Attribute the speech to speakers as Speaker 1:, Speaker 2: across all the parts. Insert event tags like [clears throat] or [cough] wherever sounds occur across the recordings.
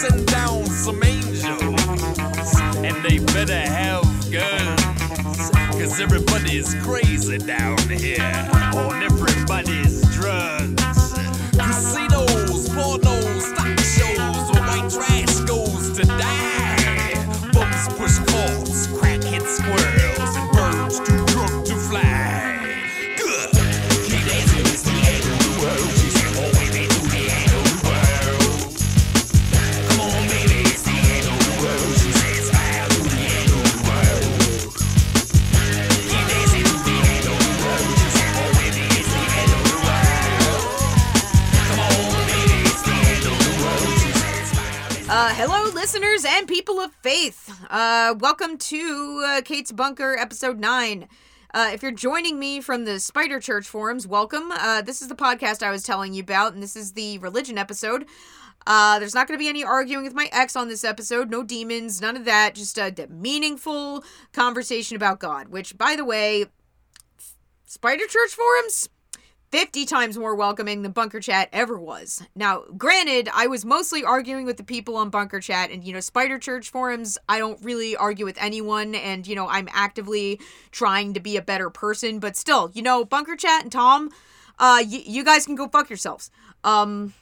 Speaker 1: send down some angels, and they better have guns. Cause everybody's crazy down here on everybody's drugs. Casinos, pornos, stock shows, where white trash goes to die.
Speaker 2: Listeners and people of faith. Uh, welcome to uh, Kate's Bunker, episode 9. Uh, if you're joining me from the Spider Church forums, welcome. Uh, this is the podcast I was telling you about, and this is the religion episode. Uh, there's not going to be any arguing with my ex on this episode. No demons, none of that. Just a meaningful conversation about God. Which, by the way, Spider Church forums, 50 times more welcoming than Bunker Chat ever was. Now, granted, I was mostly arguing with the people on Bunker Chat, and, you know, Spider Church forums, I don't really argue with anyone, and, you know, I'm actively trying to be a better person, but still, you know, Bunker Chat and Tom, uh, y- you guys can go fuck yourselves. Um,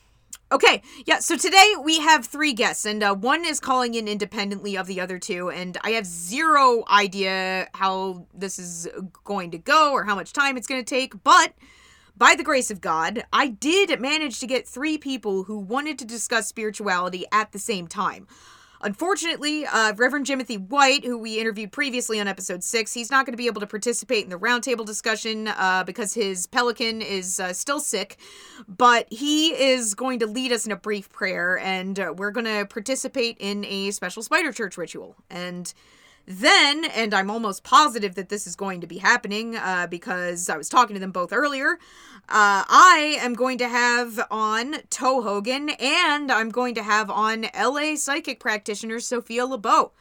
Speaker 2: Okay, yeah, so today we have three guests, and uh, one is calling in independently of the other two, and I have zero idea how this is going to go or how much time it's going to take, but by the grace of God, I did manage to get three people who wanted to discuss spirituality at the same time. Unfortunately, uh, Reverend Timothy White, who we interviewed previously on episode six, he's not going to be able to participate in the roundtable discussion uh, because his pelican is uh, still sick. But he is going to lead us in a brief prayer, and uh, we're going to participate in a special Spider Church ritual. And then, and I'm almost positive that this is going to be happening uh, because I was talking to them both earlier. Uh, I am going to have on Toe Hogan and I'm going to have on LA psychic practitioner Sophia LeBeau.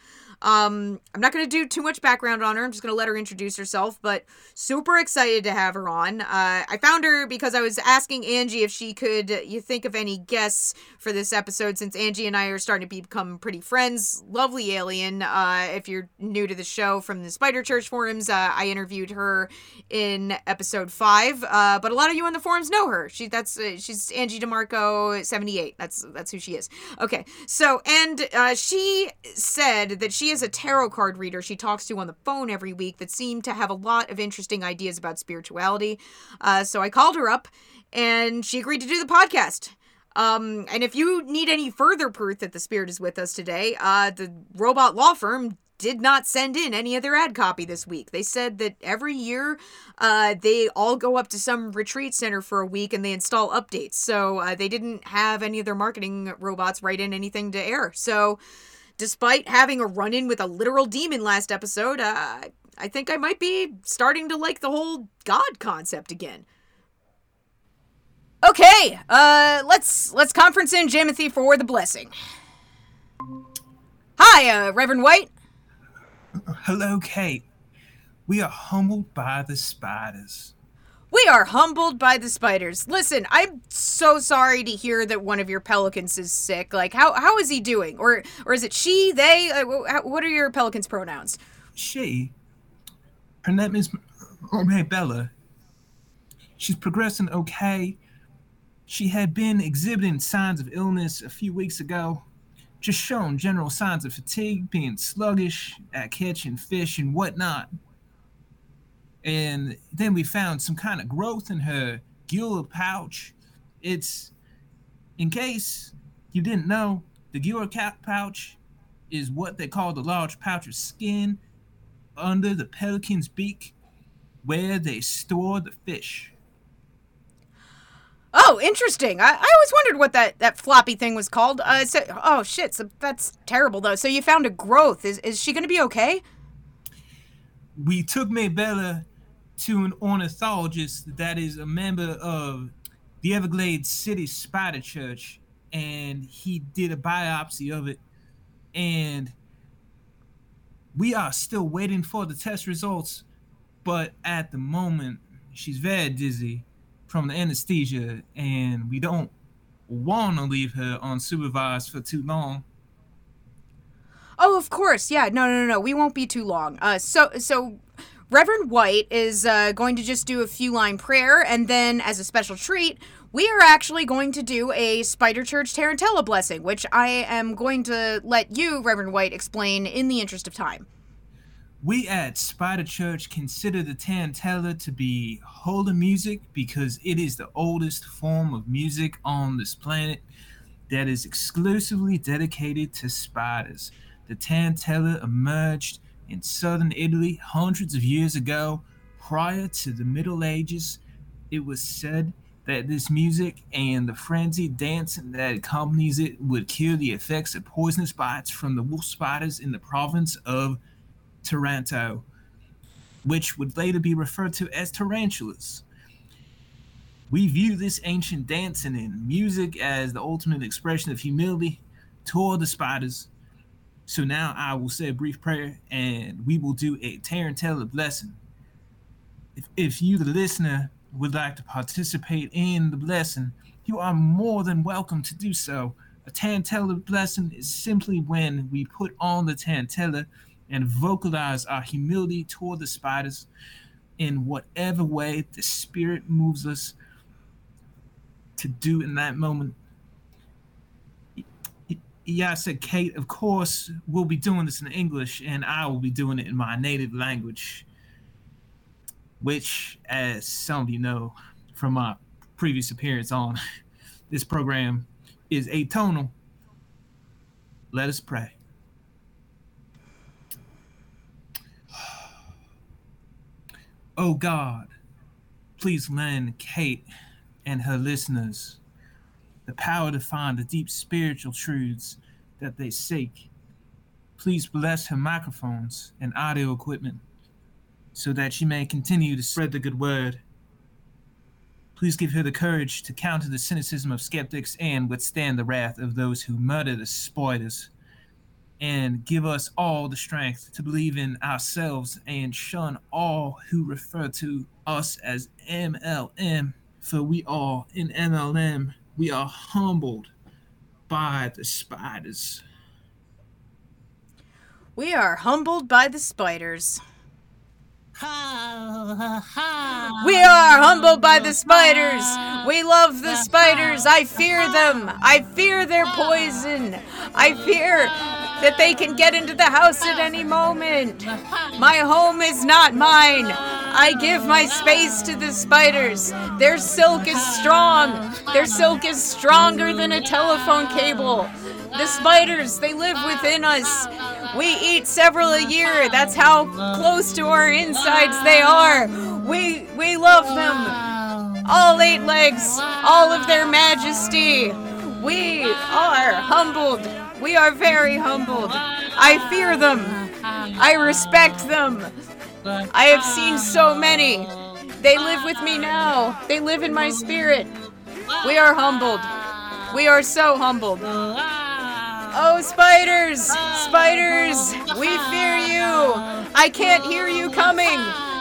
Speaker 2: Um, I'm not going to do too much background on her. I'm just going to let her introduce herself, but super excited to have her on. Uh, I found her because I was asking Angie if she could, you think of any guests for this episode since Angie and I are starting to become pretty friends. Lovely alien. Uh, if you're new to the show from the Spider Church forums, uh, I interviewed her in episode five. Uh, but a lot of you on the forums know her. She that's uh, she's Angie DeMarco seventy eight. That's that's who she is. Okay, so and uh, she said that she is a tarot card reader she talks to on the phone every week that seemed to have a lot of interesting ideas about spirituality. Uh, so I called her up, and she agreed to do the podcast. Um, and if you need any further proof that the spirit is with us today, uh, the robot law firm did not send in any of their ad copy this week. They said that every year uh, they all go up to some retreat center for a week and they install updates. So uh, they didn't have any of their marketing robots write in anything to air. So despite having a run in with a literal demon last episode, uh, I think I might be starting to like the whole God concept again. Okay, uh, let's let's conference in Jimothy for the blessing. Hi, uh, Reverend White.
Speaker 3: Hello, Kate. We are humbled by the spiders.
Speaker 2: We are humbled by the spiders. Listen, I'm so sorry to hear that one of your pelicans is sick. Like, how how is he doing? Or or is it she, they? Uh, what are your pelicans' pronouns?
Speaker 3: She, her name is Ome Bella. She's progressing okay. She had been exhibiting signs of illness a few weeks ago, just showing general signs of fatigue, being sluggish at catching fish and whatnot. And then we found some kind of growth in her gill pouch. It's, in case you didn't know, the gill pouch is what they call the large pouch of skin under the pelican's beak where they store the fish.
Speaker 2: Oh, interesting. I, I always wondered what that, that floppy thing was called. Uh, so, oh shit, so that's terrible though. So you found a growth. Is is she gonna be okay?
Speaker 3: We took Maybella to an ornithologist that is a member of the Everglades City Spider Church, and he did a biopsy of it. And we are still waiting for the test results, but at the moment, she's very dizzy from the anesthesia, and we don't want to leave her unsupervised for too long.
Speaker 2: Oh, of course. Yeah. No, no, no, no. We won't be too long. Uh, so, so Reverend White is uh, going to just do a few line prayer, and then as a special treat, we are actually going to do a Spider Church Tarantella blessing, which I am going to let you, Reverend White, explain in the interest of time.
Speaker 3: We at Spider Church consider the tarantella to be holy music because it is the oldest form of music on this planet that is exclusively dedicated to spiders. The tarantella emerged in southern Italy hundreds of years ago, prior to the Middle Ages. It was said that this music and the frenzied dancing that accompanies it would cure the effects of poisonous bites from the wolf spiders in the province of Taranto, which would later be referred to as tarantulas. We view this ancient dancing and music as the ultimate expression of humility toward the spiders. So now I will say a brief prayer and we will do a tarantella blessing. If, if you, the listener, would like to participate in the blessing, you are more than welcome to do so. A tarantella blessing is simply when we put on the tarantella and vocalize our humility toward the spiders in whatever way the spirit moves us to do in that moment. Yeah, I said, Kate, of course, we'll be doing this in English, and I will be doing it in my native language, which, as some of you know from my previous appearance on [laughs] this program, is atonal. Let us pray. [sighs] Oh God, please lend Kate and her listeners the power to find the deep spiritual truths that they seek. Please bless her microphones and audio equipment so that she may continue to spread the good word. Please give her the courage to counter the cynicism of skeptics and withstand the wrath of those who murder the spoilers and give us all the strength to believe in ourselves and shun all who refer to us as MLM, for we are in MLM, we are humbled by the spiders.
Speaker 2: We are humbled by the spiders. We are humbled by the spiders. We love the spiders. I fear them. I fear their poison. I fear that they can get into the house at any moment. My home is not mine. I give my space to the spiders. Their silk is strong. Their silk is stronger than a telephone cable. The spiders, they live within us. We eat several a year. That's how close to our insides they are. We we love them. All eight legs, all of their majesty. We are humbled. We are very humbled. I fear them. I respect them. I have seen so many. They live with me now. They live in my spirit. We are humbled. We are so humbled. Oh, spiders! Spiders! We fear you! I can't hear you coming!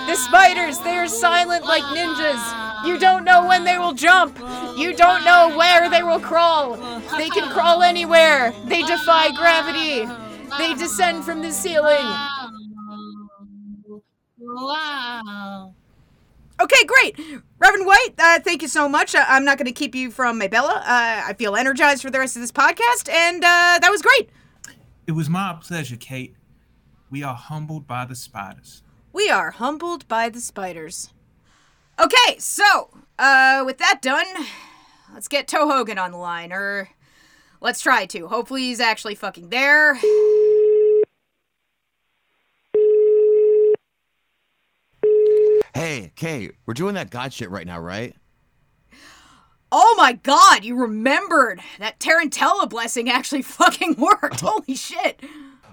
Speaker 2: The spiders, they are silent like ninjas. You don't know when they will jump. You don't know where they will crawl. They can crawl anywhere. They defy gravity. They descend from the ceiling.
Speaker 4: Wow.
Speaker 2: Okay, great. Reverend White, uh, thank you so much. Uh, I'm not going to keep you from Mabella. Uh, I feel energized for the rest of this podcast, and uh, that was great.
Speaker 3: It was my pleasure, Kate. We are humbled by the spiders.
Speaker 2: We are humbled by the spiders. Okay, so, uh, with that done, let's get Toe Hogan on the line, or let's try to. Hopefully, he's actually fucking there.
Speaker 5: Hey, Kay, we're doing that God shit right now, right?
Speaker 2: Oh my god, you remembered! That Tarantella blessing actually [laughs] fucking worked! [laughs] Holy shit!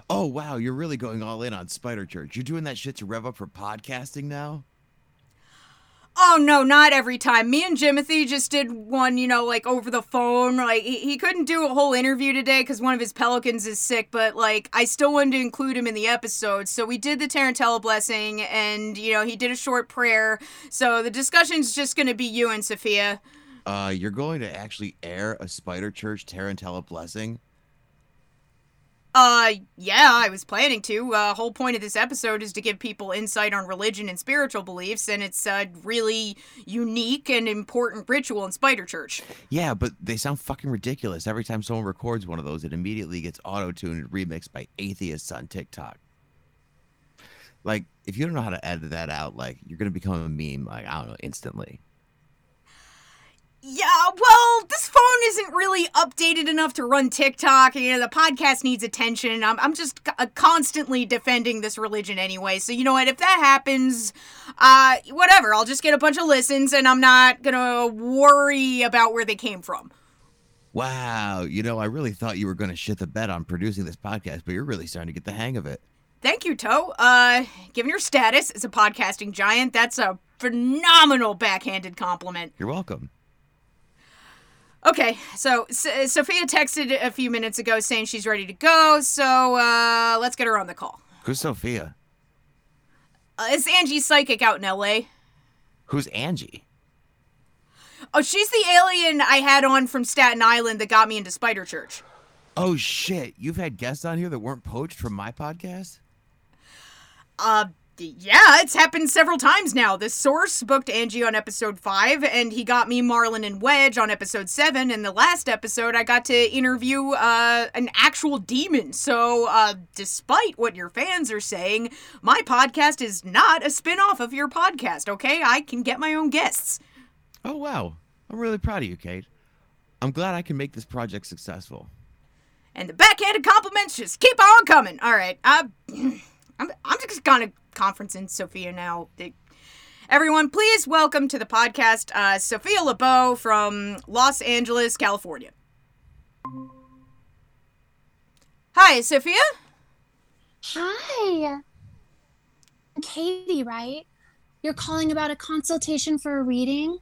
Speaker 5: Oh, wow, you're really going all in on Spider Church. You're doing that shit to rev up for podcasting now?
Speaker 2: Oh no, not every time. Me and Jimothy just did one, you know, like over the phone. Like he, he couldn't do a whole interview today because one of his pelicans is sick, but like I still wanted to include him in the episode. So we did the Tarantella blessing, and you know he did a short prayer. So the discussion's just gonna be you and Sophia.
Speaker 5: Uh, you're going to actually air a Spider Church Tarantella blessing?
Speaker 2: Uh, yeah, I was planning to. Uh, whole point of this episode is to give people insight on religion and spiritual beliefs, and it's a really unique and important ritual in Spider Church.
Speaker 5: Yeah, but they sound fucking ridiculous. Every time someone records one of those, it immediately gets auto tuned and remixed by atheists on TikTok. Like, if you don't know how to edit that out, like, you're gonna become a meme, like, I don't know, instantly.
Speaker 2: Yeah, well, this phone isn't really updated enough to run TikTok. You know, the podcast needs attention. I'm, I'm just uh, constantly defending this religion anyway. So, you know what? If that happens, uh, whatever. I'll just get a bunch of listens and I'm not gonna worry about where they came from.
Speaker 5: Wow, you know, I really thought you were gonna shit the bed on producing this podcast, but you're really starting to get the hang of it.
Speaker 2: Thank you, Toe. Uh, given your status as a podcasting giant, that's a phenomenal backhanded compliment.
Speaker 5: You're welcome.
Speaker 2: Okay, so S- Sophia texted a few minutes ago saying she's ready to go, so uh, let's get her on the call.
Speaker 5: Who's Sophia?
Speaker 2: Uh, it's Angie Psychic out in LA.
Speaker 5: Who's Angie?
Speaker 2: Oh, she's the alien I had on from Staten Island that got me into Spider Church.
Speaker 5: Oh shit, you've had guests on here that weren't poached from my podcast?
Speaker 2: Uh, yeah, it's happened several times now. The Source booked Angie on episode 5, and he got me Marlin and Wedge on episode 7. And the last episode, I got to interview uh, an actual demon. So, uh, despite what your fans are saying, my podcast is not a spin off of your podcast, okay? I can get my own guests.
Speaker 5: Oh wow. I'm really proud of you, Kate. I'm glad I can make this project successful.
Speaker 2: And the backhanded compliments just keep on coming. All right, uh, [clears throat] I'm, I'm just gonna conference in Sophia now. They- Everyone, please welcome to the podcast uh, Sophia LeBeau from Los Angeles, California. Hi, Sophia.
Speaker 6: Hi. Katie, right? You're calling about a consultation for a reading?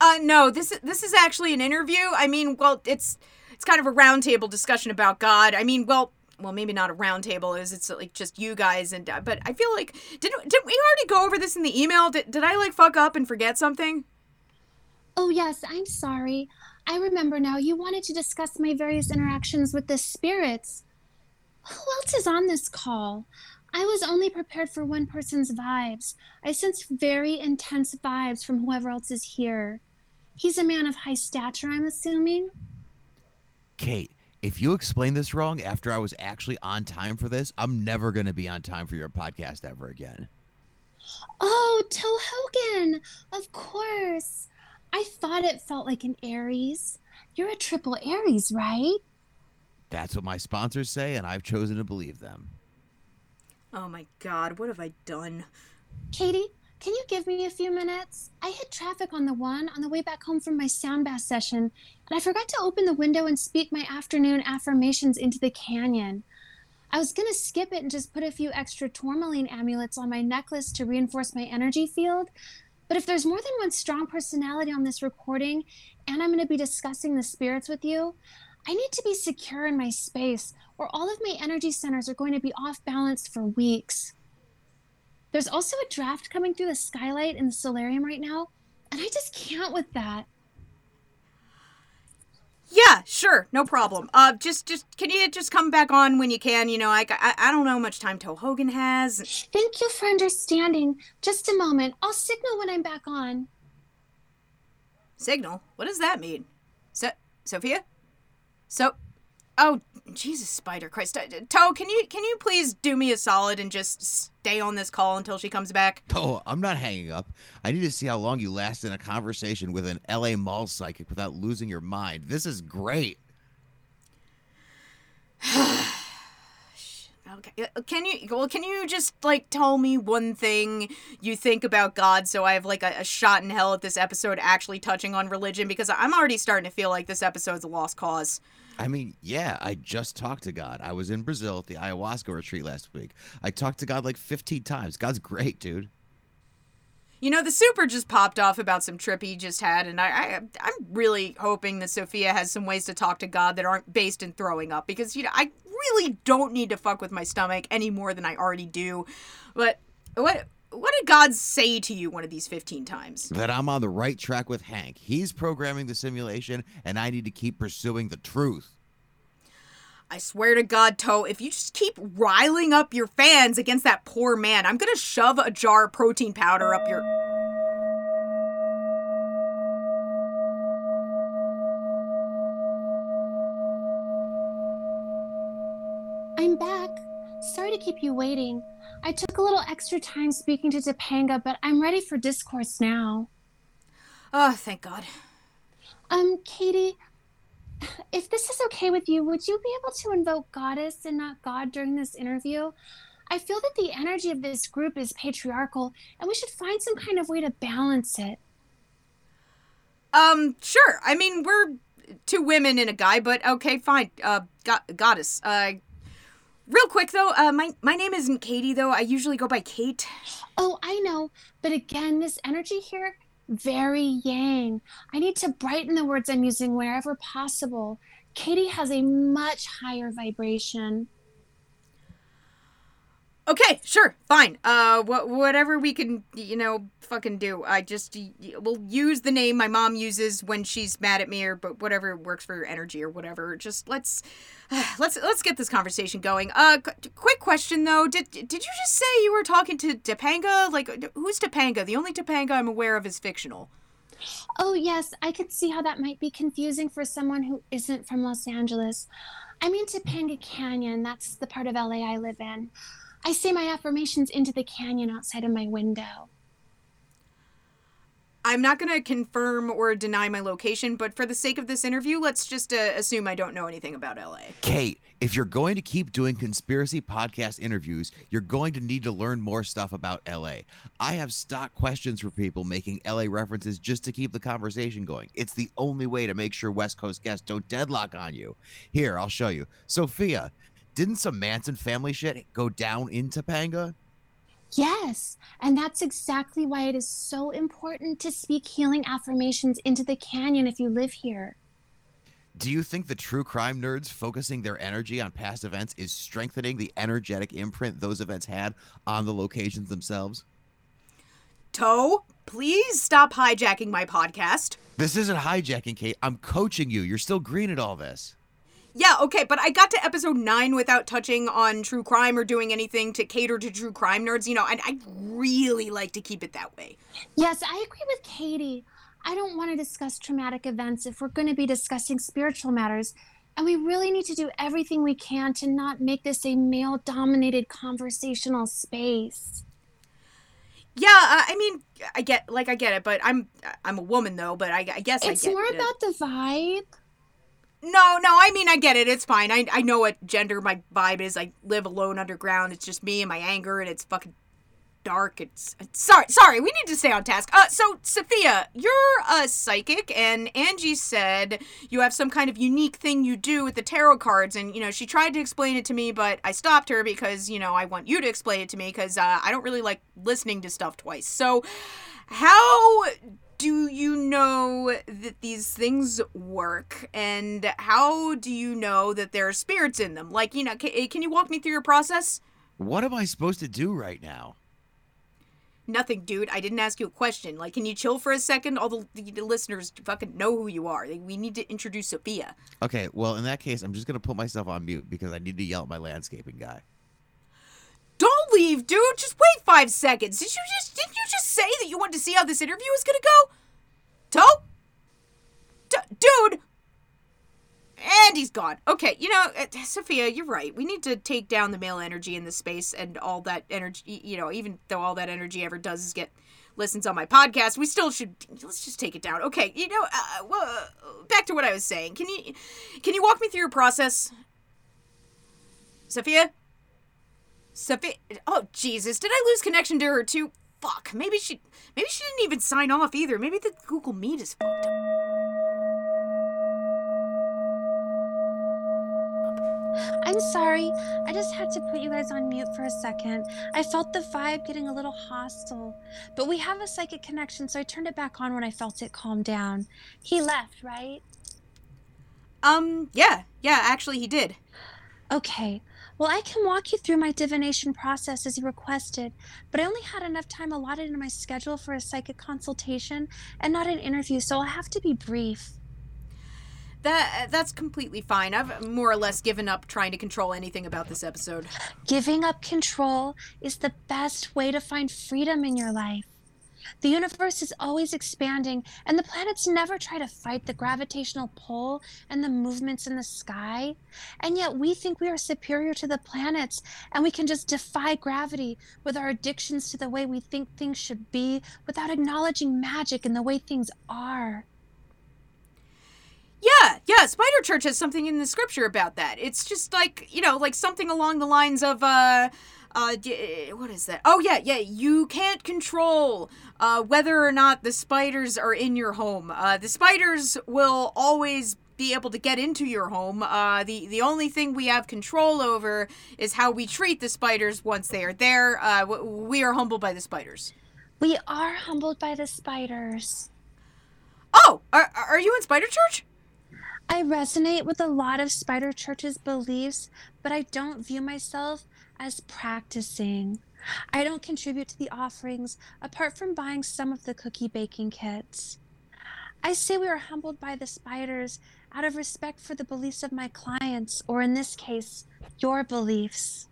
Speaker 2: Uh, no, this this is actually an interview. I mean, well, it's it's kind of a roundtable discussion about God. I mean, well, well, maybe not a roundtable. Is it's like just you guys and uh, but I feel like didn't didn't we already go over this in the email? Did did I like fuck up and forget something?
Speaker 6: Oh, yes, I'm sorry. I remember now. You wanted to discuss my various interactions with the spirits. Who else is on this call? I was only prepared for one person's vibes. I sense very intense vibes from whoever else is here. He's a man of high stature, I'm assuming.
Speaker 5: Kate, if you explain this wrong after I was actually on time for this, I'm never going to be on time for your podcast ever again.
Speaker 6: Oh, Toe Hogan! Of course. I thought it felt like an Aries. You're a triple Aries, right?
Speaker 5: That's what my sponsors say, and I've chosen to believe them.
Speaker 2: Oh my god, what have I done?
Speaker 6: Katie, can you give me a few minutes? I hit traffic on the one on the way back home from my sound bath session, and I forgot to open the window and speak my afternoon affirmations into the canyon. I was gonna skip it and just put a few extra tourmaline amulets on my necklace to reinforce my energy field. But if there's more than one strong personality on this recording, and I'm gonna be discussing the spirits with you, I need to be secure in my space, or all of my energy centers are going to be off balance for weeks. There's also a draft coming through the skylight in the solarium right now, and I just can't with that.
Speaker 2: Yeah, sure, no problem. Uh, just just can you just come back on when you can? You know, I I, I don't know how much time Toe Hogan has.
Speaker 6: Thank you for understanding. Just a moment. I'll signal when I'm back on.
Speaker 2: Signal? What does that mean? So Sophia? So Oh, Jesus Spider Christ. Uh, Toe, can you can you please do me a solid and just stay on this call until she comes back?
Speaker 5: Oh, I'm not hanging up. I need to see how long you last in a conversation with an LA mall psychic without losing your mind. This is great. [sighs]
Speaker 2: Okay. uh, Can you well can you just like tell me one thing you think about God so I have like a, a shot in hell at this episode actually touching on religion because I'm already starting to feel like this episode's a lost cause.
Speaker 5: I mean, yeah, I just talked to God. I was in Brazil at the ayahuasca retreat last week. I talked to God like 15 times. God's great, dude.
Speaker 2: You know, the super just popped off about some trip he just had, and I, I I'm really hoping that Sophia has some ways to talk to God that aren't based in throwing up because you know I really don't need to fuck with my stomach any more than I already do. But what what did God say to you one of these 15 times?
Speaker 5: That I'm on the right track with Hank. He's programming the simulation, and I need to keep pursuing the truth.
Speaker 2: I swear to God, Toe, if you just keep riling up your fans against that poor man, I'm gonna shove a jar of protein powder up your.
Speaker 6: I'm back. Sorry to keep you waiting. I took a little extra time speaking to Topanga, but I'm ready for discourse now.
Speaker 2: Oh, thank God.
Speaker 6: Um, Katie, if this is okay with you, would you be able to invoke goddess and not God during this interview? I feel that the energy of this group is patriarchal, and we should find some kind of way to balance it.
Speaker 2: Um, sure. I mean, we're two women and a guy, but okay, fine. Uh, go- goddess. Uh, real quick though, uh, my my name isn't Katie though. I usually go by Kate.
Speaker 6: Oh, I know, but again, this energy here, very yang. I need to brighten the words I'm using wherever possible. Katie has a much higher vibration.
Speaker 2: Okay, sure, fine. Uh, wh- whatever we can, you know, fucking do. I just y- we'll use the name my mom uses when she's mad at me, or but whatever works for your energy or whatever. Just let's [sighs] let's let's get this conversation going. Uh, qu- quick question though. Did did you just say you were talking to Topanga? Like, who's Topanga? The only Topanga I'm aware of is fictional.
Speaker 6: Oh, yes, I could see how that might be confusing for someone who isn't from Los Angeles. I mean Topanga Canyon, that's the part of LA I live in. I say my affirmations into the canyon outside of my window.
Speaker 2: I'm not gonna confirm or deny my location, but for the sake of this interview, let's just uh, assume I don't know anything about LA.
Speaker 5: Kate, if you're going to keep doing conspiracy podcast interviews, you're going to need to learn more stuff about LA. I have stock questions for people making LA references just to keep the conversation going. It's the only way to make sure West Coast guests don't deadlock on you. Here, I'll show you. Sophia, didn't some Manson family shit go down in Topanga?
Speaker 6: Yes, and that's exactly why it is so important to speak healing affirmations into the canyon if you live here.
Speaker 5: Do you think the true crime nerds focusing their energy on past events is strengthening the energetic imprint those events had on the locations themselves?
Speaker 2: Toe, please stop hijacking my podcast.
Speaker 5: This isn't hijacking, Kate. I'm coaching you. You're still green at all this.
Speaker 2: Yeah, okay, but I got to episode 9 without touching on true crime or doing anything to cater to true crime nerds. You know, and I'd really like to keep it that way.
Speaker 6: Yes, I agree with Katie. I don't want to discuss traumatic events if we're going to be discussing spiritual matters. And we really need to do everything we can to not make this a male dominated conversational space.
Speaker 2: Yeah, uh, I mean, I get like I get it, but I'm I'm a woman though, but I, I guess
Speaker 6: It's
Speaker 2: I get
Speaker 6: more
Speaker 2: it.
Speaker 6: about the vibe.
Speaker 2: No, no, I mean I get it. It's fine. I I know what gender my vibe is. I live alone underground. It's just me and my anger and it's fucking dark. It's, it's sorry, sorry. We need to stay on task. Uh so Sophia, you're a psychic and Angie said you have some kind of unique thing you do with the tarot cards and you know, she tried to explain it to me, but I stopped her because, you know, I want you to explain it to me cuz uh, I don't really like listening to stuff twice. So how do you know that these things work? And how do you know that there are spirits in them? Like you know can, eh, can you walk me through your process?
Speaker 5: What am I supposed to do right now?
Speaker 2: nothing dude. I didn't ask you a question. Like can you chill for a second? All the, the listeners fucking know who you are. We need to introduce sophia.
Speaker 5: Okay, well, in that case, I'm just going to put myself on mute because I need to yell at my landscaping guy.
Speaker 2: Leave dude just wait five seconds did you just didn't you just say that you wanted to see how this interview is gonna go toe D- dude And he's gone. Okay, you know, uh, Sophia, you're right. We need to take down the male energy in this space and all that energy, you know, even though all that energy ever does is get listens on my podcast, we still should let's just take it down. Okay, you know, uh, well, uh, back to what I was saying. Can you can you walk me through your process? Sophia? Sophia Oh, Jesus. Did I lose connection to her too? Fuck. Maybe she maybe she didn't even sign off either. Maybe the Google Meet is fucked up.
Speaker 6: I'm sorry. I just had to put you guys on mute for a second. I felt the vibe getting a little hostile. But we have a psychic connection, so I turned it back on when I felt it calm down. He left, right?
Speaker 2: Um, yeah. Yeah, actually he did.
Speaker 6: Okay. Well, I can walk you through my divination process as you requested, but I only had enough time allotted in my schedule for a psychic consultation and not an interview, so I'll have to be brief.
Speaker 2: that that's completely fine. I've more or less given up trying to control anything about this episode.
Speaker 6: Giving up control is the best way to find freedom in your life. The universe is always expanding, and the planets never try to fight the gravitational pull and the movements in the sky. And yet, we think we are superior to the planets, and we can just defy gravity with our addictions to the way we think things should be without acknowledging magic in the way things are.
Speaker 2: Yeah, yeah, Spider Church has something in the scripture about that. It's just like, you know, like something along the lines of uh uh d- what is that? Oh yeah, yeah, you can't control uh whether or not the spiders are in your home. Uh the spiders will always be able to get into your home. Uh the the only thing we have control over is how we treat the spiders once they are there. Uh we are humbled by the spiders.
Speaker 6: We are humbled by the spiders.
Speaker 2: Oh, are are you in Spider Church?
Speaker 6: I resonate with a lot of Spider Church's beliefs, but I don't view myself as practicing. I don't contribute to the offerings apart from buying some of the cookie baking kits. I say we are humbled by the spiders out of respect for the beliefs of my clients, or in this case, your beliefs.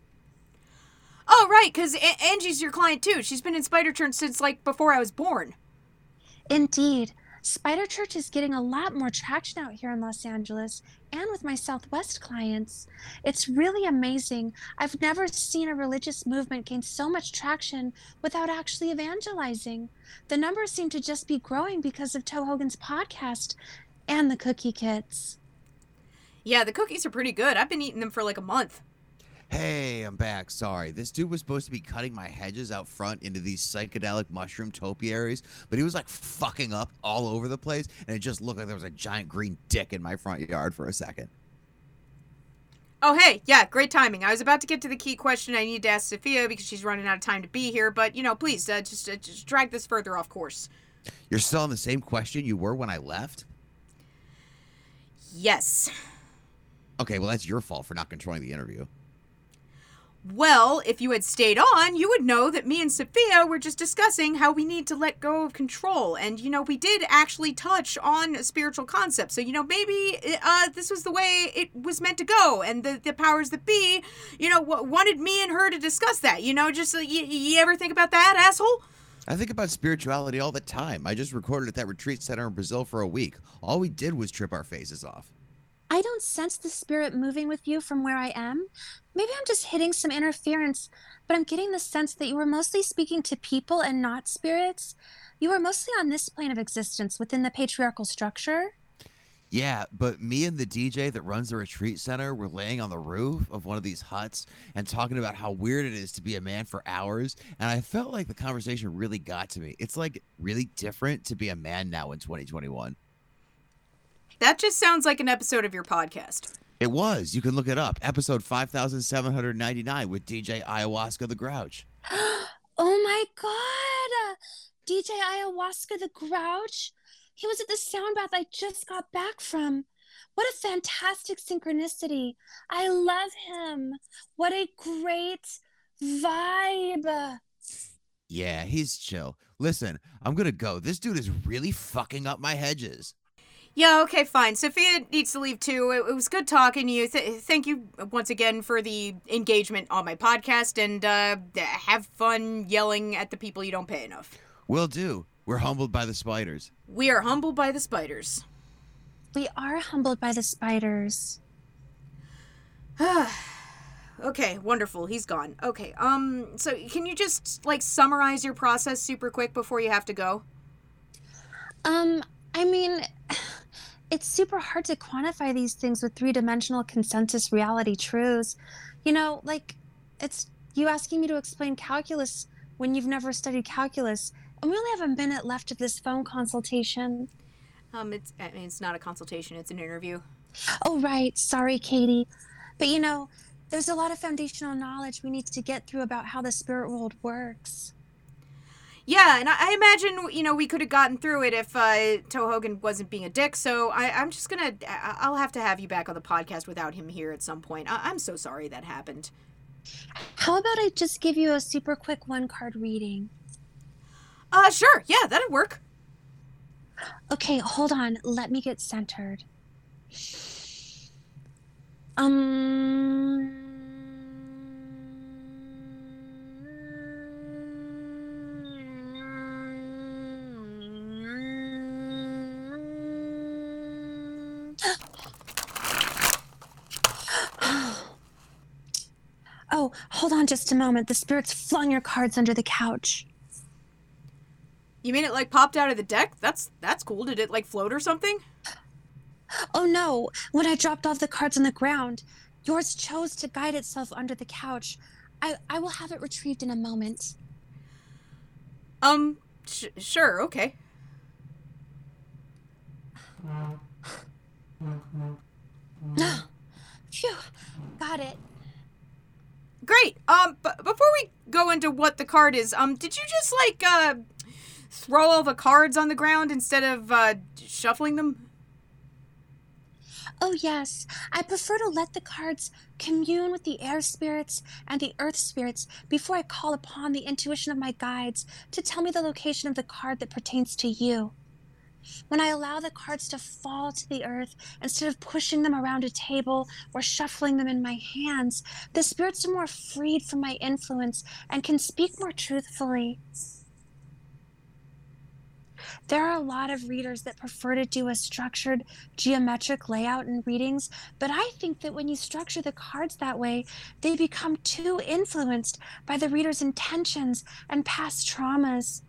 Speaker 2: Oh, right, because a- Angie's your client too. She's been in Spider Church since like before I was born.
Speaker 6: Indeed, Spider Church is getting a lot more traction out here in Los Angeles and with my Southwest clients. It's really amazing. I've never seen a religious movement gain so much traction without actually evangelizing. The numbers seem to just be growing because of Toe Hogan's podcast and the cookie kits.
Speaker 2: Yeah, the cookies are pretty good. I've been eating them for like a month.
Speaker 5: Hey, I'm back. Sorry. This dude was supposed to be cutting my hedges out front into these psychedelic mushroom topiaries, but he was like fucking up all over the place, and it just looked like there was a giant green dick in my front yard for a second.
Speaker 2: Oh, hey, yeah, great timing. I was about to get to the key question I need to ask Sophia because she's running out of time to be here, but you know, please, uh, just uh, just drag this further off course.
Speaker 5: You're still on the same question you were when I left?
Speaker 2: Yes.
Speaker 5: Okay, well, that's your fault for not controlling the interview.
Speaker 2: Well, if you had stayed on, you would know that me and Sophia were just discussing how we need to let go of control. And, you know, we did actually touch on spiritual concepts. So, you know, maybe uh, this was the way it was meant to go. And the, the powers that be, you know, w- wanted me and her to discuss that. You know, just, uh, you, you ever think about that, asshole?
Speaker 5: I think about spirituality all the time. I just recorded at that retreat center in Brazil for a week. All we did was trip our faces off.
Speaker 6: I don't sense the spirit moving with you from where I am. Maybe I'm just hitting some interference, but I'm getting the sense that you were mostly speaking to people and not spirits. You were mostly on this plane of existence within the patriarchal structure.
Speaker 5: Yeah, but me and the DJ that runs the retreat center were laying on the roof of one of these huts and talking about how weird it is to be a man for hours. And I felt like the conversation really got to me. It's like really different to be a man now in 2021.
Speaker 2: That just sounds like an episode of your podcast.
Speaker 5: It was. You can look it up. Episode 5799 with DJ Ayahuasca the Grouch. [gasps]
Speaker 6: oh my god! DJ Ayahuasca the Grouch? He was at the sound bath I just got back from. What a fantastic synchronicity. I love him. What a great vibe.
Speaker 5: Yeah, he's chill. Listen, I'm going to go. This dude is really fucking up my hedges.
Speaker 2: Yeah, okay, fine. Sophia needs to leave too. It, it was good talking to you. Th- thank you once again for the engagement on my podcast and uh, have fun yelling at the people you don't pay enough.
Speaker 5: Will do. We're humbled by the spiders.
Speaker 2: We are humbled by the spiders.
Speaker 6: We are humbled by the spiders. [sighs]
Speaker 2: okay, wonderful. He's gone. Okay, um, so can you just like summarize your process super quick before you have to go?
Speaker 6: Um, I mean, it's super hard to quantify these things with three dimensional consensus reality truths. You know, like it's you asking me to explain calculus when you've never studied calculus. And we only have a minute left of this phone consultation.
Speaker 2: Um, it's I mean, it's not a consultation; it's an interview.
Speaker 6: Oh, right. Sorry, Katie. But you know, there's a lot of foundational knowledge we need to get through about how the spirit world works.
Speaker 2: Yeah, and I, I imagine you know we could have gotten through it if uh, Toe Hogan wasn't being a dick. So I, I'm just gonna I- I'll have to have you back on the podcast without him here at some point. I, I'm so sorry that happened.
Speaker 6: How about I just give you a super quick one card reading?
Speaker 2: Uh, sure. Yeah, that'd work.
Speaker 6: Okay, hold on. Let me get centered. Um. Oh, hold on just a moment. The spirits flung your cards under the couch.
Speaker 2: You mean it like popped out of the deck? That's that's cool. Did it like float or something? [gasps]
Speaker 6: Oh no, when I dropped off the cards on the ground, yours chose to guide itself under the couch. I, I will have it retrieved in a moment.
Speaker 2: Um, sh- sure, okay. [gasps]
Speaker 6: Phew, got it.
Speaker 2: Great. Um, before we go into what the card is, um, did you just like uh throw all the cards on the ground instead of uh shuffling them?
Speaker 6: Oh, yes, I prefer to let the cards commune with the air spirits and the earth spirits before I call upon the intuition of my guides to tell me the location of the card that pertains to you. When I allow the cards to fall to the earth instead of pushing them around a table or shuffling them in my hands, the spirits are more freed from my influence and can speak more truthfully. There are a lot of readers that prefer to do a structured geometric layout in readings, but I think that when you structure the cards that way, they become too influenced by the reader's intentions and past traumas.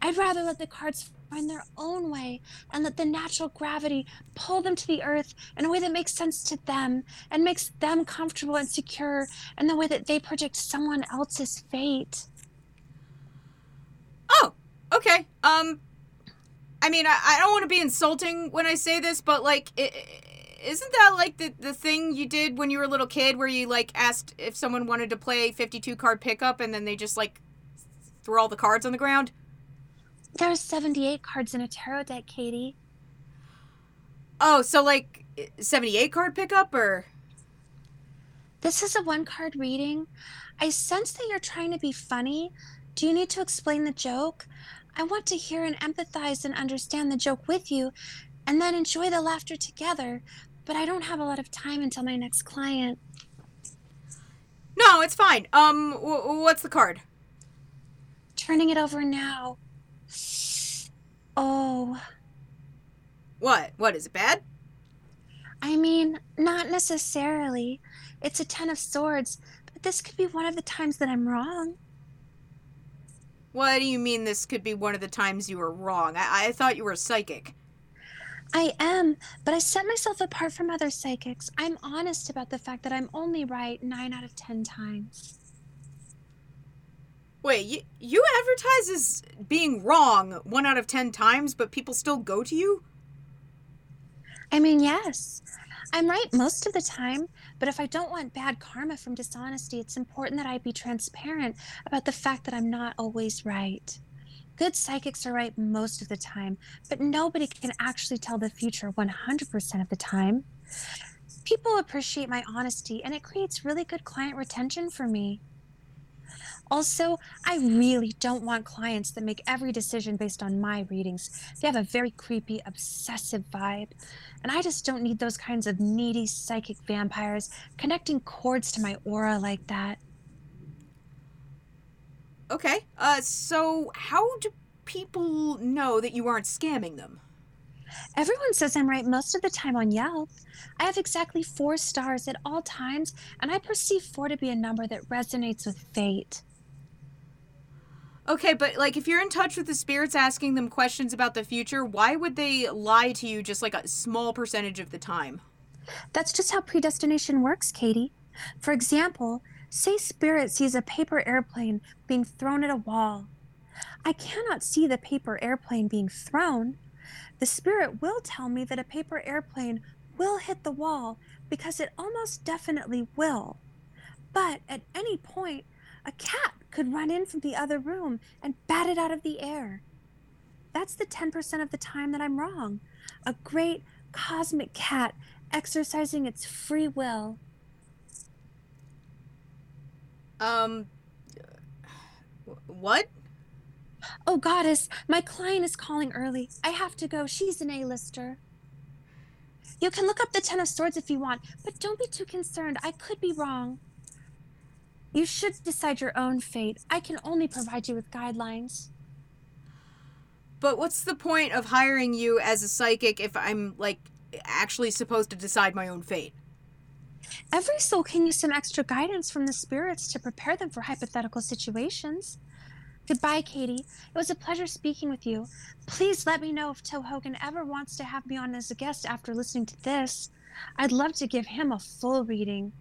Speaker 6: I'd rather let the cards find their own way and let the natural gravity pull them to the earth in a way that makes sense to them and makes them comfortable and secure in the way that they project someone else's fate.
Speaker 2: Oh, okay. Um, I mean, I, I don't want to be insulting when I say this, but like, i i- isn't that like the the thing you did when you were a little kid, where you like asked if someone wanted to play fifty two card pickup, and then they just like threw all the cards on the ground?
Speaker 6: There are 78 cards in a tarot deck, Katie.
Speaker 2: Oh, so like seventy eight card pickup, or
Speaker 6: This is a one card reading. I sense that you're trying to be funny. Do you need to explain the joke? I want to hear and empathize and understand the joke with you and then enjoy the laughter together, but I don't have a lot of time until my next client.
Speaker 2: no, it's fine. Um, w- what's the card?
Speaker 6: Turning it over now. Oh,
Speaker 2: What? What is it bad?
Speaker 6: I mean, not necessarily. It's a Ten of Swords, but this could be one of the times that I'm wrong.
Speaker 2: What do you mean this could be one of the times you were wrong? I, I thought you were psychic.
Speaker 6: I am, but I set myself apart from other psychics. I'm honest about the fact that I'm only right nine out of ten times.
Speaker 2: Wait, you, you advertise as being wrong one out of ten times, but people still go to you?
Speaker 6: I mean, yes, I'm right most of the time, but if I don't want bad karma from dishonesty, it's important that I be transparent about the fact that I'm not always right. Good psychics are right most of the time, but nobody can actually tell the future 100% of the time. People appreciate my honesty, and it creates really good client retention for me. Also, I really don't want clients that make every decision based on my readings. They have a very creepy, obsessive vibe. And I just don't need those kinds of needy psychic vampires connecting cords to my aura like that.
Speaker 2: Okay. Uh, so how do people know that you aren't scamming them?
Speaker 6: Everyone says I'm right most of the time on Yelp. I have exactly four stars at all times, and I perceive four to be a number that resonates with fate.
Speaker 2: Okay, but like if you're in touch with the spirits asking them questions about the future, why would they lie to you just like a small percentage of the time?
Speaker 6: That's just how predestination works, Katie. For example, say Spirit sees a paper airplane being thrown at a wall. I cannot see the paper airplane being thrown. The Spirit will tell me that a paper airplane will hit the wall because it almost definitely will. But at any point, a cat could run in from the other room and bat it out of the air. That's the 10% of the time that I'm wrong. A great cosmic cat exercising its free will.
Speaker 2: Um, what?
Speaker 6: Oh, goddess, my client is calling early. I have to go. She's an A-lister. You can look up the Ten of Swords if you want, but don't be too concerned. I could be wrong. You should decide your own fate. I can only provide you with guidelines.
Speaker 2: But what's the point of hiring you as a psychic if I'm like actually supposed to decide my own fate?
Speaker 6: Every soul can use some extra guidance from the spirits to prepare them for hypothetical situations. Goodbye, Katie. It was a pleasure speaking with you. Please let me know if Toe Hogan ever wants to have me on as a guest after listening to this. I'd love to give him a full reading.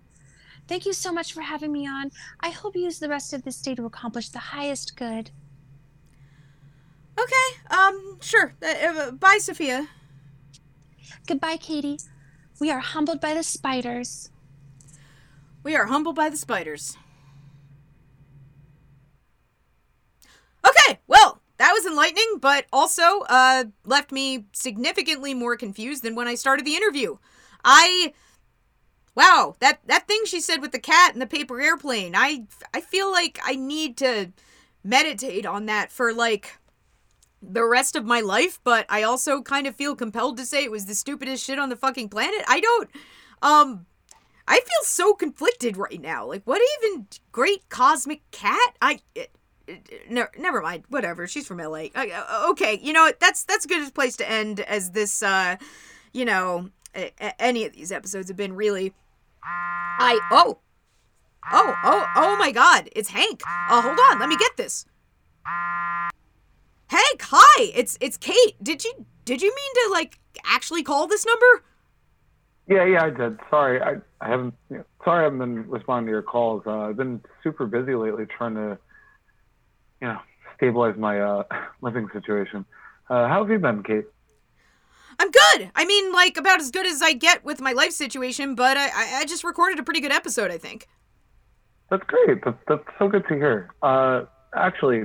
Speaker 6: Thank you so much for having me on. I hope you use the rest of this day to accomplish the highest good.
Speaker 2: Okay, um, sure. Uh, uh, bye, Sophia.
Speaker 6: Goodbye, Katie. We are humbled by the spiders.
Speaker 2: We are humbled by the spiders. Okay, well, that was enlightening, but also uh, left me significantly more confused than when I started the interview. I. Wow, that, that thing she said with the cat and the paper airplane, I, I feel like I need to meditate on that for like the rest of my life, but I also kind of feel compelled to say it was the stupidest shit on the fucking planet. I don't. Um. I feel so conflicted right now. Like, what even great cosmic cat? I. It, no, never mind. Whatever. She's from LA. Uh, okay, you know what? That's that's a good place to end. As this, uh, you know, a- any of these episodes have been really. I oh, oh oh oh my God! It's Hank. Uh, hold on. Let me get this. Hank, hi. It's it's Kate. Did you did you mean to like actually call this number?
Speaker 7: Yeah, yeah, I did. Sorry, I, I haven't. You know, sorry, I haven't been responding to your calls. Uh, I've been super busy lately trying to, you know, stabilize my uh, [laughs] living situation. Uh, how have you been, Kate?
Speaker 2: I'm good. I mean, like about as good as I get with my life situation, but I I, just recorded a pretty good episode. I think.
Speaker 7: That's great. That's that's so good to hear. Uh, actually,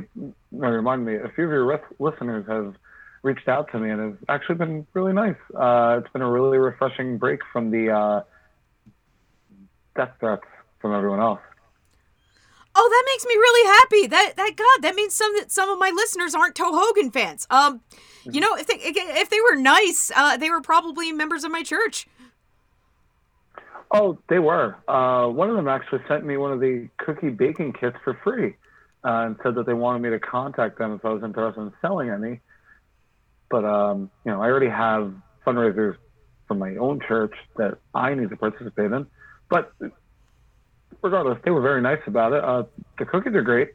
Speaker 7: remind me, a few of your res- listeners have reached out to me and have actually been really nice. Uh, it's been a really refreshing break from the uh, death threats from everyone else.
Speaker 2: Oh, that makes me really happy. That that God, that means some that some of my listeners aren't Toe Hogan fans. Um, you know, if they if they were nice, uh, they were probably members of my church.
Speaker 7: Oh, they were. Uh, one of them actually sent me one of the cookie baking kits for free uh, and said that they wanted me to contact them if I was interested in selling any. But um, you know, I already have fundraisers from my own church that I need to participate in. But regardless, they were very nice about it. Uh, the cookies are great.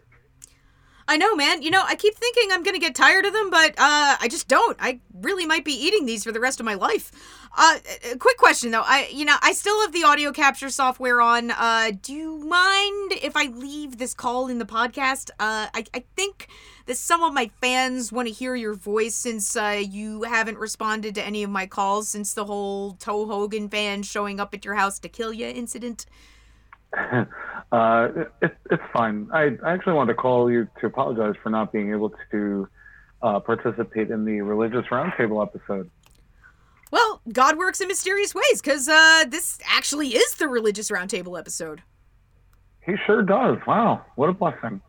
Speaker 2: I know, man. You know, I keep thinking I'm gonna get tired of them, but uh, I just don't. I really might be eating these for the rest of my life. Uh, quick question though. I, you know, I still have the audio capture software on. Uh, do you mind if I leave this call in the podcast? Uh, I, I think that some of my fans want to hear your voice since uh, you haven't responded to any of my calls since the whole Toe Hogan fan showing up at your house to kill you incident. [laughs]
Speaker 7: uh, it, it's fine. I, I actually wanted to call you to apologize for not being able to uh, participate in the religious roundtable episode.
Speaker 2: Well, God works in mysterious ways because uh, this actually is the religious roundtable episode.
Speaker 7: He sure does. Wow, what a blessing.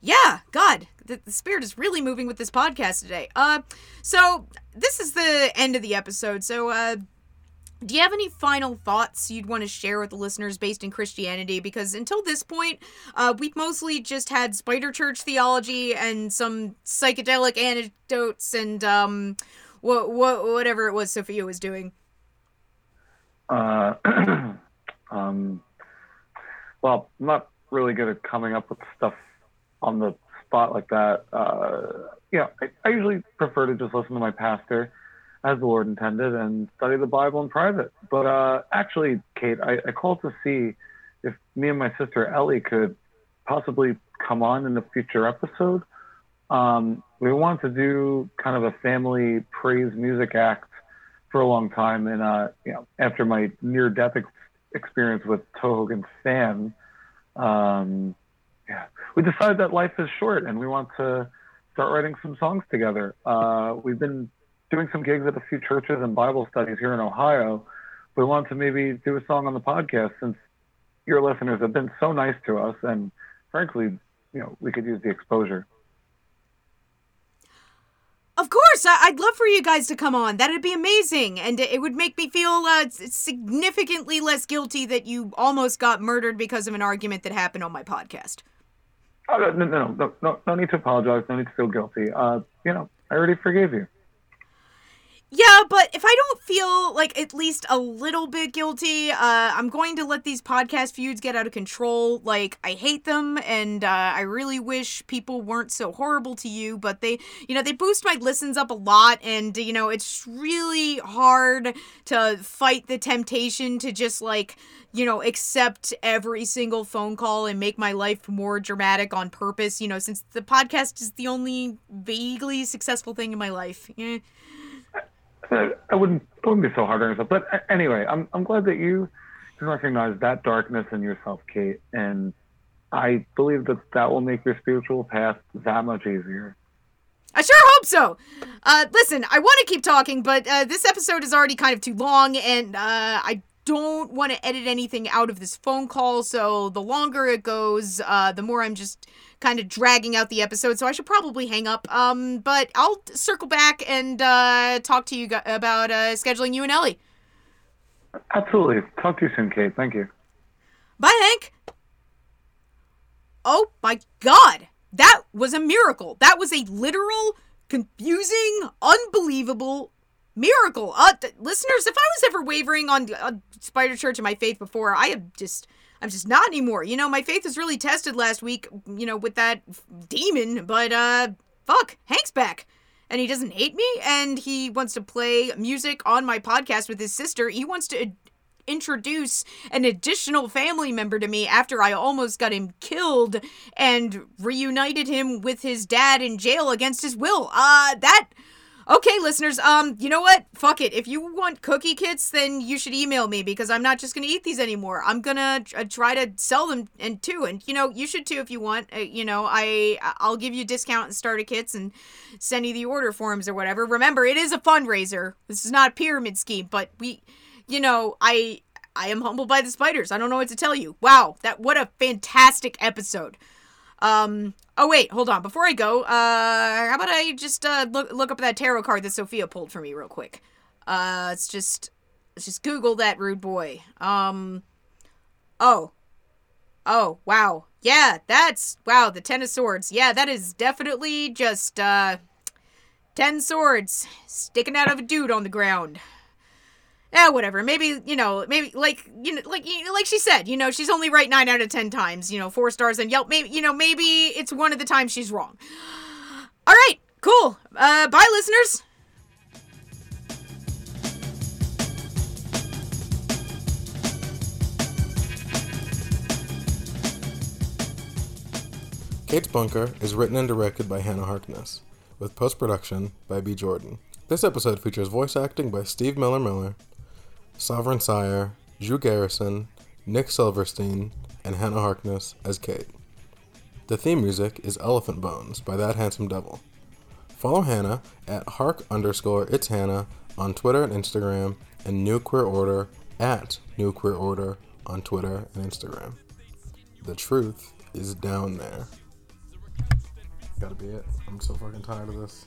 Speaker 2: Yeah, God, the, the spirit is really moving with this podcast today. Uh, so this is the end of the episode. So, uh, do you have any final thoughts you'd want to share with the listeners based in Christianity? Because until this point, uh, we've mostly just had spider church theology and some psychedelic anecdotes and um, what what whatever it was Sophia was doing.
Speaker 7: Uh, [clears throat] um, well, I'm not really good at coming up with stuff on the spot like that. Uh, yeah, I, I usually prefer to just listen to my pastor as the Lord intended and study the Bible in private. But uh, actually, Kate, I, I called to see if me and my sister Ellie could possibly come on in a future episode. Um, we wanted to do kind of a family praise music act for a long time, and uh, you know, after my near-death ex- experience with Toe Hogan's fan, um, yeah, we decided that life is short, and we want to start writing some songs together. Uh, we've been doing some gigs at a few churches and Bible studies here in Ohio. We want to maybe do a song on the podcast since your listeners have been so nice to us, and frankly, you know, we could use the exposure.
Speaker 2: Of course, I'd love for you guys to come on. That'd be amazing, and it would make me feel uh, significantly less guilty that you almost got murdered because of an argument that happened on my podcast.
Speaker 7: Oh, no, no, no, no, no, no need to apologize. No need to feel guilty. Uh, you know, I already forgave you.
Speaker 2: Yeah, but if I don't feel like at least a little bit guilty, uh, I'm going to let these podcast feuds get out of control. Like, I hate them, and uh, I really wish people weren't so horrible to you, but they, you know, they boost my listens up a lot, and, you know, it's really hard to fight the temptation to just, like, you know, accept every single phone call and make my life more dramatic on purpose, you know, since the podcast is the only vaguely successful thing in my life. Eh.
Speaker 7: I wouldn't, I wouldn't be so hard on yourself. But anyway, I'm, I'm glad that you can recognize that darkness in yourself, Kate. And I believe that that will make your spiritual path that much easier.
Speaker 2: I sure hope so. Uh, listen, I want to keep talking, but uh, this episode is already kind of too long, and uh, I don't want to edit anything out of this phone call. So the longer it goes, uh, the more I'm just kind of dragging out the episode. So I should probably hang up. Um, but I'll circle back and uh, talk to you about uh, scheduling you and Ellie.
Speaker 7: Absolutely. Talk to you soon, Kate. Thank you.
Speaker 2: Bye, Hank. Oh my god. That was a miracle. That was a literal, confusing, unbelievable miracle. Uh, th- listeners, if I was ever wavering on, on Spider Church and my faith before, I am just. I'm just not anymore. You know, my faith was really tested last week, you know, with that demon, but uh fuck, Hank's back. And he doesn't hate me and he wants to play music on my podcast with his sister. He wants to introduce an additional family member to me after I almost got him killed and reunited him with his dad in jail against his will. Uh that Okay, listeners, um, you know what? Fuck it. If you want cookie kits, then you should email me because I'm not just gonna eat these anymore. I'm gonna uh, try to sell them and too, and you know you should too if you want. Uh, you know, I I'll give you discount and starter kits and send you the order forms or whatever. Remember, it is a fundraiser. This is not a pyramid scheme, but we, you know, I I am humbled by the spiders. I don't know what to tell you. Wow, that what a fantastic episode. Um. Oh wait, hold on. Before I go, uh, how about I just uh look look up that tarot card that Sophia pulled for me real quick. Uh, let's just let's just Google that rude boy. Um. Oh. Oh wow. Yeah, that's wow. The ten of swords. Yeah, that is definitely just uh, ten swords sticking out of a dude on the ground yeah, whatever. Maybe you know, maybe like you know, like you like she said, you know, she's only right nine out of ten times. You know, four stars on Yelp. Maybe you know, maybe it's one of the times she's wrong. All right, cool. Uh, bye, listeners.
Speaker 8: Kate's Bunker is written and directed by Hannah Harkness, with post production by B. Jordan. This episode features voice acting by Steve Miller Miller, Sovereign Sire, Drew Garrison, Nick Silverstein, and Hannah Harkness as Kate. The theme music is Elephant Bones by That Handsome Devil. Follow Hannah at hark underscore it's Hannah on Twitter and Instagram, and New Queer Order at New Queer Order on Twitter and Instagram. The truth is down there. Gotta be it. I'm so fucking tired of this.